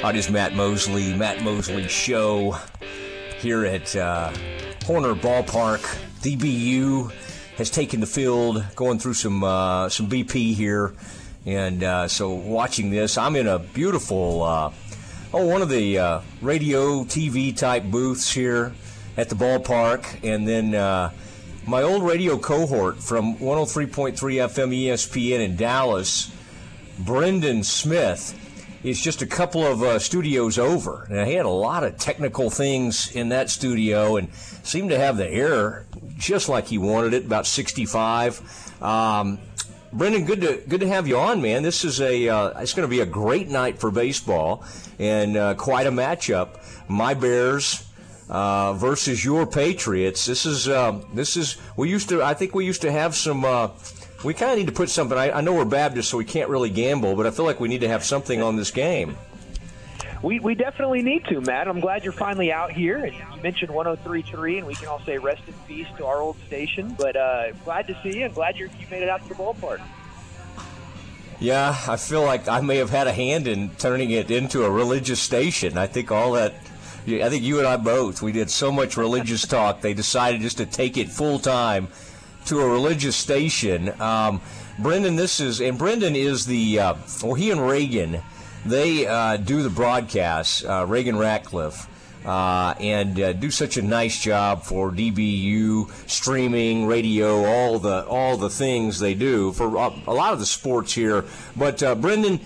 It is Matt Mosley, Matt Mosley Show here at uh, Horner Ballpark. DBU has taken the field, going through some uh, some BP here, and uh, so watching this, I'm in a beautiful, uh, oh, one of the uh, radio TV type booths here at the ballpark, and then uh, my old radio cohort from 103.3 FM ESPN in Dallas, Brendan Smith is just a couple of uh, studios over. And he had a lot of technical things in that studio and seemed to have the air just like he wanted it, about 65. Um, Brendan, good to good to have you on, man. This is a uh, it's going to be a great night for baseball and uh, quite a matchup. My Bears uh, versus your Patriots. This is uh, this is we used to I think we used to have some uh, we kind of need to put something. I, I know we're Baptist, so we can't really gamble, but I feel like we need to have something on this game. We, we definitely need to, Matt. I'm glad you're finally out here. And you mentioned 103.3, and we can all say rest in peace to our old station. But uh, glad to see you, and glad you you made it out to the ballpark. Yeah, I feel like I may have had a hand in turning it into a religious station. I think all that. I think you and I both. We did so much religious talk. They decided just to take it full time to a religious station. Um, Brendan, this is, and Brendan is the, uh, well, he and Reagan, they uh, do the broadcasts, uh, Reagan Ratcliffe. Uh, and uh, do such a nice job for DBU streaming, radio, all the all the things they do for uh, a lot of the sports here. But Brendan,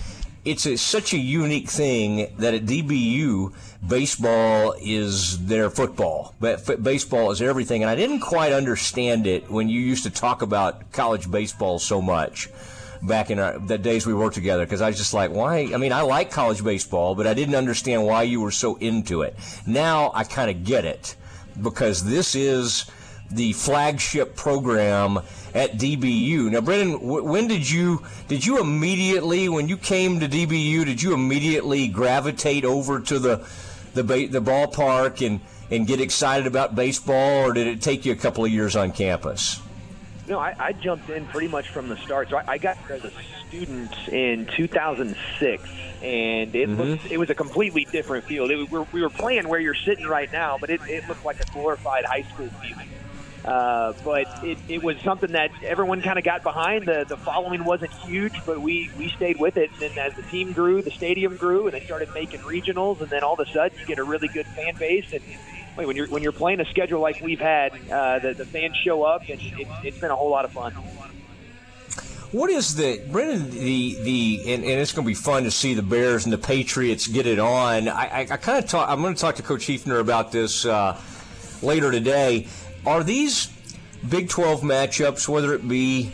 it's a, such a unique thing that at DBU baseball is their football. But baseball is everything. And I didn't quite understand it when you used to talk about college baseball so much back in our, the days we worked together because I was just like, why? I mean, I like college baseball, but I didn't understand why you were so into it. Now I kind of get it because this is the flagship program at DBU. Now, Brendan, when did you did you immediately when you came to DBU did you immediately gravitate over to the the the ballpark and and get excited about baseball, or did it take you a couple of years on campus? No, I, I jumped in pretty much from the start. So I, I got here as a student in 2006, and it mm-hmm. looked, it was a completely different field. It, we, were, we were playing where you're sitting right now, but it, it looked like a glorified high school field. Uh, but it, it was something that everyone kind of got behind. The the following wasn't huge, but we, we stayed with it. And as the team grew, the stadium grew, and they started making regionals. And then all of a sudden, you get a really good fan base. And when you're when you're playing a schedule like we've had, uh, the, the fans show up, and it, it's been a whole lot of fun. What is the Brendan the the and, and it's going to be fun to see the Bears and the Patriots get it on. I, I, I kind of talk. I'm going to talk to Coach Heefner about this uh, later today. Are these Big 12 matchups, whether it be,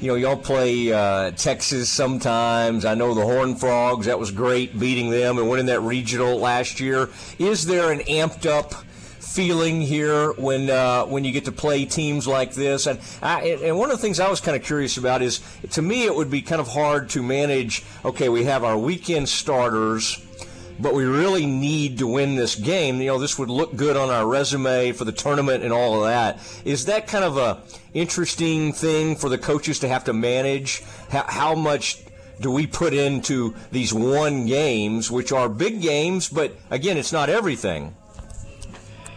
you know, y'all play uh, Texas sometimes. I know the Horned Frogs, that was great beating them and winning that regional last year. Is there an amped up feeling here when uh, when you get to play teams like this? And I, and one of the things I was kind of curious about is, to me, it would be kind of hard to manage. Okay, we have our weekend starters but we really need to win this game. You know, this would look good on our resume for the tournament and all of that. Is that kind of a interesting thing for the coaches to have to manage? How, how much do we put into these one games, which are big games, but again, it's not everything.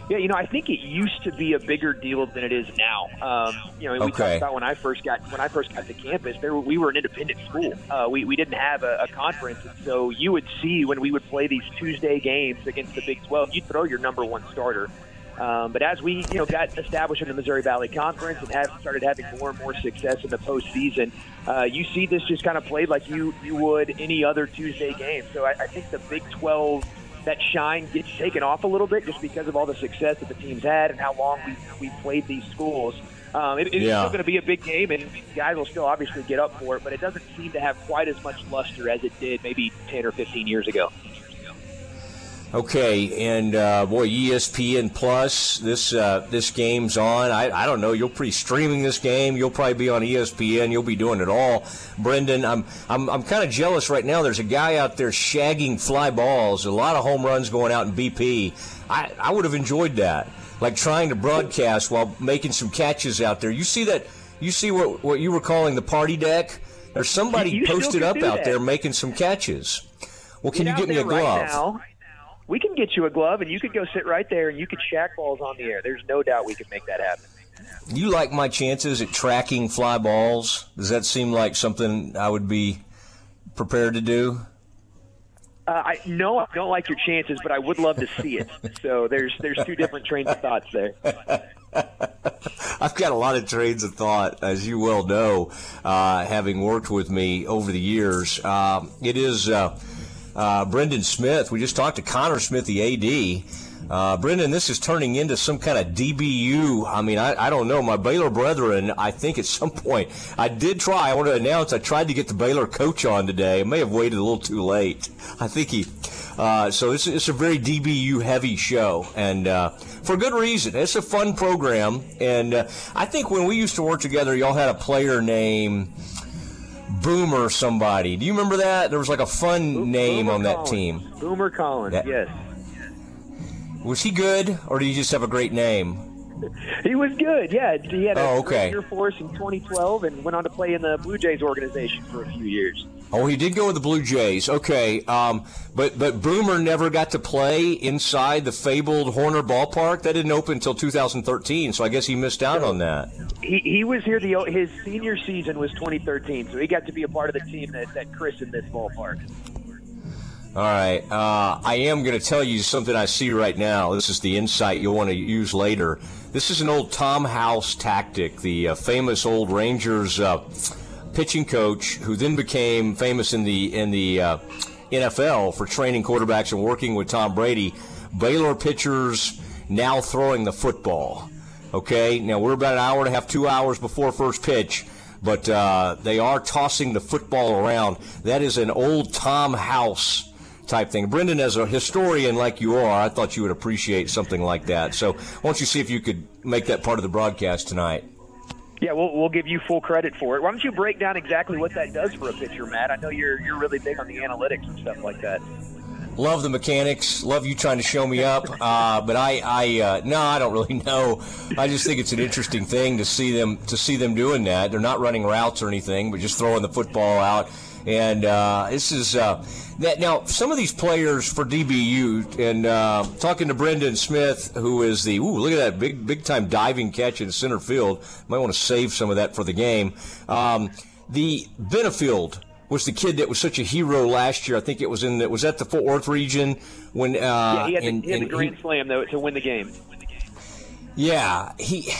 Yeah, you know, I think it used to be a bigger deal than it is now. Um, you know, we okay. talked about when I first got when I first got to campus. There, we were an independent school. Uh, we we didn't have a, a conference, and so you would see when we would play these Tuesday games against the Big 12, you'd throw your number one starter. Um, but as we, you know, got established in the Missouri Valley Conference and have started having more and more success in the postseason, uh, you see this just kind of played like you you would any other Tuesday game. So I, I think the Big 12 that shine gets taken off a little bit just because of all the success that the team's had and how long we we played these schools. Um, it, it's yeah. still going to be a big game, and guys will still obviously get up for it, but it doesn't seem to have quite as much luster as it did maybe 10 or 15 years ago. Okay, and uh, boy, ESPN Plus, this uh, this game's on. I, I don't know. You'll be streaming this game. You'll probably be on ESPN. You'll be doing it all. Brendan, I'm I'm I'm kind of jealous right now. There's a guy out there shagging fly balls. A lot of home runs going out in BP. I I would have enjoyed that, like trying to broadcast while making some catches out there. You see that? You see what what you were calling the party deck? There's somebody you posted up out there making some catches. Well, can get you get me a glove? Right we can get you a glove, and you could go sit right there, and you could shack balls on the air. There's no doubt we could make that happen. You like my chances at tracking fly balls? Does that seem like something I would be prepared to do? Uh, I no, I don't like your chances, but I would love to see it. So there's there's two different trains of thoughts there. I've got a lot of trains of thought, as you well know, uh, having worked with me over the years. Uh, it is uh, Brendan Smith. We just talked to Connor Smith, the AD. Uh, Brendan, this is turning into some kind of DBU. I mean, I, I don't know. My Baylor brethren, I think at some point, I did try. I want to announce I tried to get the Baylor coach on today. I may have waited a little too late. I think he. Uh, so it's, it's a very DBU heavy show, and uh, for good reason. It's a fun program, and uh, I think when we used to work together, y'all had a player named Boomer somebody. Do you remember that? There was like a fun Bo- name Boomer on Collins. that team. Boomer Collins. Yeah. Yes. Was he good, or did he just have a great name? He was good. Yeah, he had a oh, okay. year for us in 2012, and went on to play in the Blue Jays organization for a few years. Oh, he did go with the Blue Jays. Okay, um, but but Boomer never got to play inside the fabled Horner Ballpark. That didn't open until 2013, so I guess he missed out on that. He, he was here. The his senior season was 2013, so he got to be a part of the team that that christened this ballpark. All right. Uh, I am going to tell you something I see right now. This is the insight you'll want to use later. This is an old Tom House tactic, the uh, famous old Rangers uh, pitching coach who then became famous in the in the uh, NFL for training quarterbacks and working with Tom Brady. Baylor pitchers now throwing the football. Okay. Now we're about an hour and a half, two hours before first pitch but uh, they are tossing the football around. That is an old Tom House type thing. Brendan, as a historian like you are, I thought you would appreciate something like that. So why don't you see if you could make that part of the broadcast tonight? Yeah, we'll, we'll give you full credit for it. Why don't you break down exactly what that does for a pitcher, Matt? I know you're you're really big on the analytics and stuff like that. Love the mechanics. Love you trying to show me up. Uh, but I, I uh, no, I don't really know. I just think it's an interesting thing to see them to see them doing that. They're not running routes or anything, but just throwing the football out. And uh, this is uh, that now, some of these players for DBU, and uh, talking to Brendan Smith, who is the ooh, look at that big big time diving catch in center field. Might want to save some of that for the game. Um, the Benefield was the kid that was such a hero last year. I think it was in the, was that the Fort Worth region when uh, yeah he had, the, he had the grand he, slam though to win the game. Yeah, he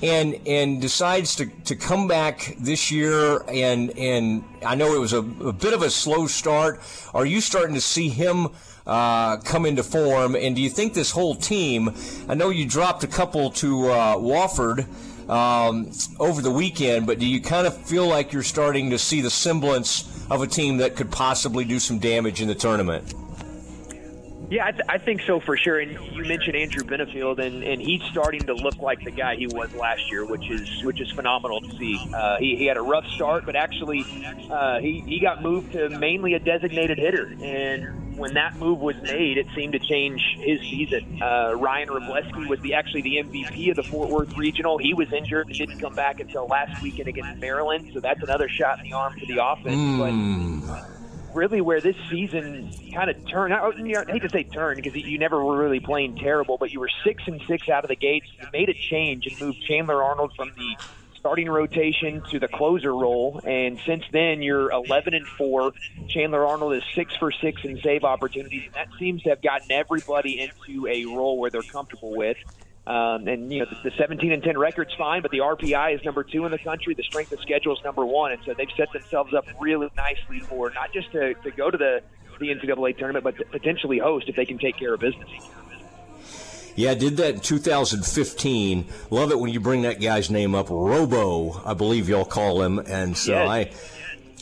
and and decides to, to come back this year and and I know it was a, a bit of a slow start. Are you starting to see him uh, come into form? And do you think this whole team? I know you dropped a couple to uh, Wofford um, over the weekend, but do you kind of feel like you're starting to see the semblance of a team that could possibly do some damage in the tournament? Yeah, I, th- I think so for sure. And you mentioned Andrew Benefield, and, and he's starting to look like the guy he was last year, which is which is phenomenal to see. Uh, he, he had a rough start, but actually uh, he he got moved to mainly a designated hitter, and when that move was made, it seemed to change his season. Uh, Ryan Wrobleski was the actually the MVP of the Fort Worth Regional. He was injured and didn't come back until last weekend against Maryland, so that's another shot in the arm for the offense. Mm. But really where this season kind of turned. I, I hate to say turn because you never were really playing terrible, but you were six and six out of the gates. You made a change and moved Chandler Arnold from the starting rotation to the closer role, and since then you're 11 and four. Chandler Arnold is six for six in save opportunities, and that seems to have gotten everybody into a role where they're comfortable with. Um, and you know the, the 17 and 10 record's fine, but the RPI is number two in the country. The strength of schedule is number one, and so they've set themselves up really nicely for not just to, to go to the the NCAA tournament, but to potentially host if they can take care of business. Yeah, I did that in 2015. Love it when you bring that guy's name up, Robo, I believe y'all call him, and so yes. I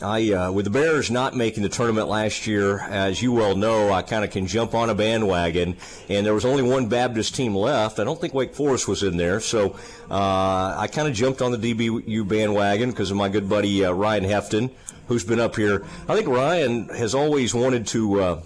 I, uh, with the Bears not making the tournament last year, as you well know, I kind of can jump on a bandwagon. And there was only one Baptist team left. I don't think Wake Forest was in there, so uh, I kind of jumped on the DBU bandwagon because of my good buddy uh, Ryan Hefton, who's been up here. I think Ryan has always wanted to. Uh,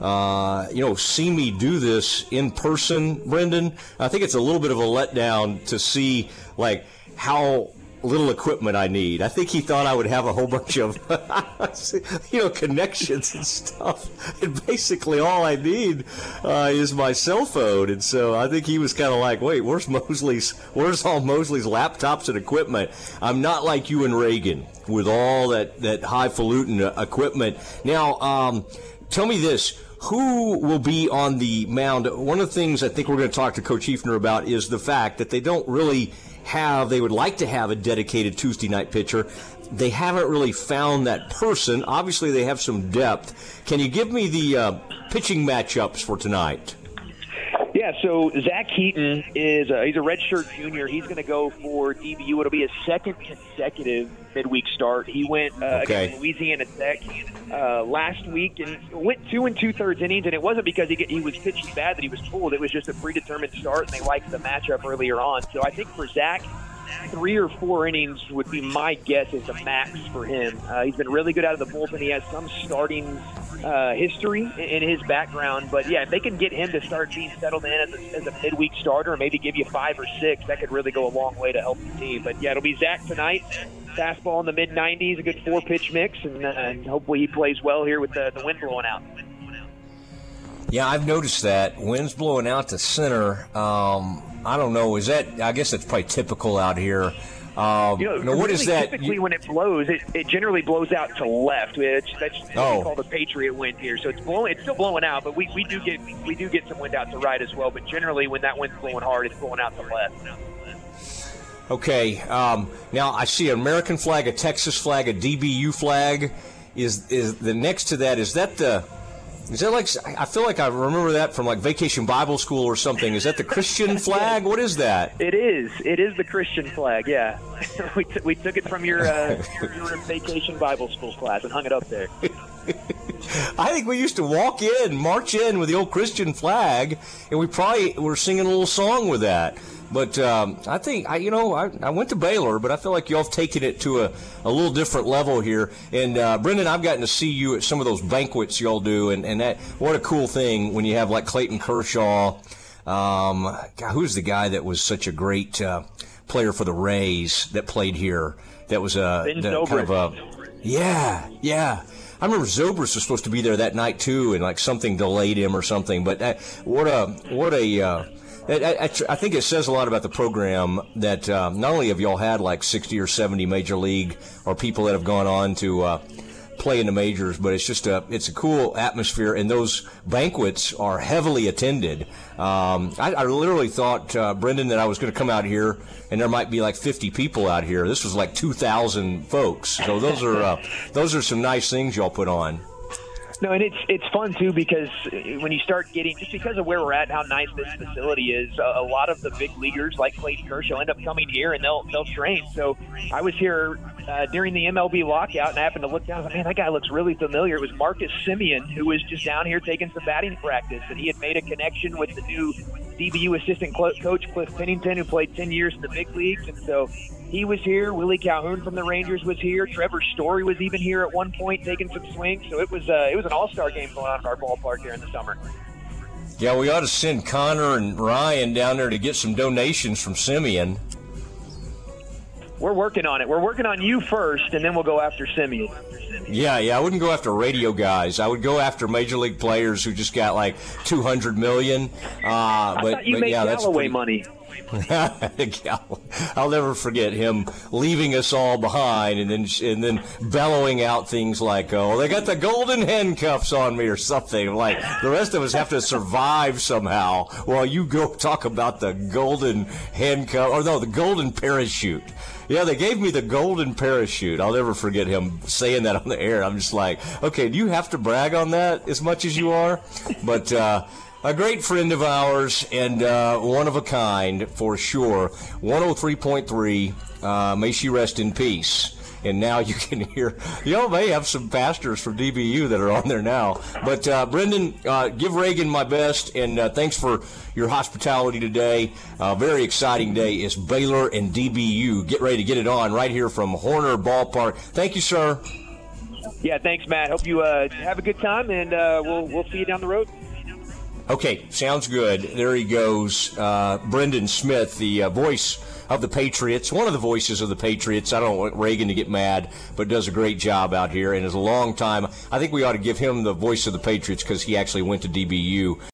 uh, you know, see me do this in person, Brendan. I think it's a little bit of a letdown to see like how little equipment I need. I think he thought I would have a whole bunch of, you know, connections and stuff. And basically, all I need uh, is my cell phone. And so I think he was kind of like, "Wait, where's Mosley's? Where's all Mosley's laptops and equipment?" I'm not like you and Reagan with all that that highfalutin equipment. Now, um, tell me this who will be on the mound? One of the things I think we're going to talk to Coach Heefner about is the fact that they don't really have, they would like to have a dedicated Tuesday night pitcher. They haven't really found that person. Obviously, they have some depth. Can you give me the uh, pitching matchups for tonight? Yeah, so Zach Heaton is a, he's a redshirt junior. He's going to go for DBU. It'll be his second consecutive midweek start. He went uh, okay. against Louisiana Tech uh, last week and went two and two thirds innings. And it wasn't because he he was pitching bad that he was pulled. It was just a predetermined start, and they liked the matchup earlier on. So I think for Zach, three or four innings would be my guess as a max for him. Uh, he's been really good out of the bullpen. He has some starting uh, history in his background, but yeah, if they can get him to start being settled in as a, as a midweek starter, and maybe give you five or six, that could really go a long way to help the team. But yeah, it'll be Zach tonight. Fastball in the mid 90s, a good four pitch mix, and, uh, and hopefully he plays well here with the, the wind blowing out. Yeah, I've noticed that wind's blowing out to center. Um, I don't know. Is that? I guess that's probably typical out here. Um, you know, now, what really is that? Typically, you, when it blows, it, it generally blows out to left. Which that's what oh. we call the Patriot wind here. So it's blowing. It's still blowing out, but we, we do get we do get some wind out to right as well. But generally, when that wind's blowing hard, it's blowing out to left. Okay. Um, now I see an American flag, a Texas flag, a DBU flag. Is is the next to that? Is that the is that like I feel like I remember that from like Vacation Bible School or something? Is that the Christian flag? What is that? It is. It is the Christian flag. Yeah, we, t- we took it from your uh, your Vacation Bible School class and hung it up there. I think we used to walk in, march in with the old Christian flag, and we probably were singing a little song with that. But um, I think I, you know, I, I, went to Baylor, but I feel like y'all have taken it to a, a little different level here. And uh, Brendan, I've gotten to see you at some of those banquets y'all do, and, and that what a cool thing when you have like Clayton Kershaw. Um, God, who's the guy that was such a great uh, player for the Rays that played here? That was a kind of a yeah, yeah. I remember Zobrist was supposed to be there that night too, and like something delayed him or something. But uh, what a what a uh, I, I, I, think it says a lot about the program that um, not only have y'all had like 60 or 70 major league or people that have gone on to uh, play in the majors, but it's just a it's a cool atmosphere, and those banquets are heavily attended. Um, I, I, literally thought, uh, Brendan, that I was going to come out here and there might be like 50 people out here. This was like 2,000 folks. So those are uh, those are some nice things y'all put on. No, and it's it's fun too because when you start getting just because of where we're at, and how nice this facility is, a, lot of the big leaguers like Clayton Kershaw end up coming here and they'll they'll train. So I was here uh, during the MLB lockout and I happened to look down. I was like, man, that guy looks really familiar. It was Marcus Semien who was just down here taking some batting practice, and he had made a connection with the new DBU assistant coach Cliff Pennington, who played 10 years in the big leagues, and so he was here. Willie Calhoun from the Rangers was here. Trevor Story was even here at one point, taking some swings. So it was uh, it was an all star game going on at our ballpark here in the summer. Yeah, we ought to send Connor and Ryan down there to get some donations from Semien. We're working on it. We're working on you first, and then we'll go after Semien. Yeah, yeah. I wouldn't go after radio guys. I would go after major league players who just got like two hundred million. Uh, but, you but yeah, Galloway that's pretty, money. I'll never forget him leaving us all behind and then and then bellowing out things like, "Oh, they got the golden handcuffs on me" or something. Like the rest of us have to survive somehow while you go talk about the golden handcuff or no, the golden parachute. Yeah, they gave me the golden parachute. I'll never forget him saying that on the air. I'm just like, okay, do you have to brag on that as much as you are? But uh, a great friend of ours and uh, one of a kind for sure. 103.3. Uh, may she rest in peace. And now you can hear, you know, may have some pastors from DBU that are on there now. But uh, Brendan, uh, give Reagan my best, and uh, thanks for your hospitality today. Uh, very exciting day. It's Baylor and DBU. Get ready to get it on right here from Horner Ballpark. Thank you, sir. Yeah, thanks, Matt. Hope you have a good time, and we'll we'll see you down the road. Okay, sounds good. There he goes. Uh, Brendan Smith, the uh, voice of the Patriots, one of the voices of the Patriots. I don't want Reagan to get mad, but does a great job out here and is a long time. I think we ought to give him the voice of the Patriots because he actually went to DBU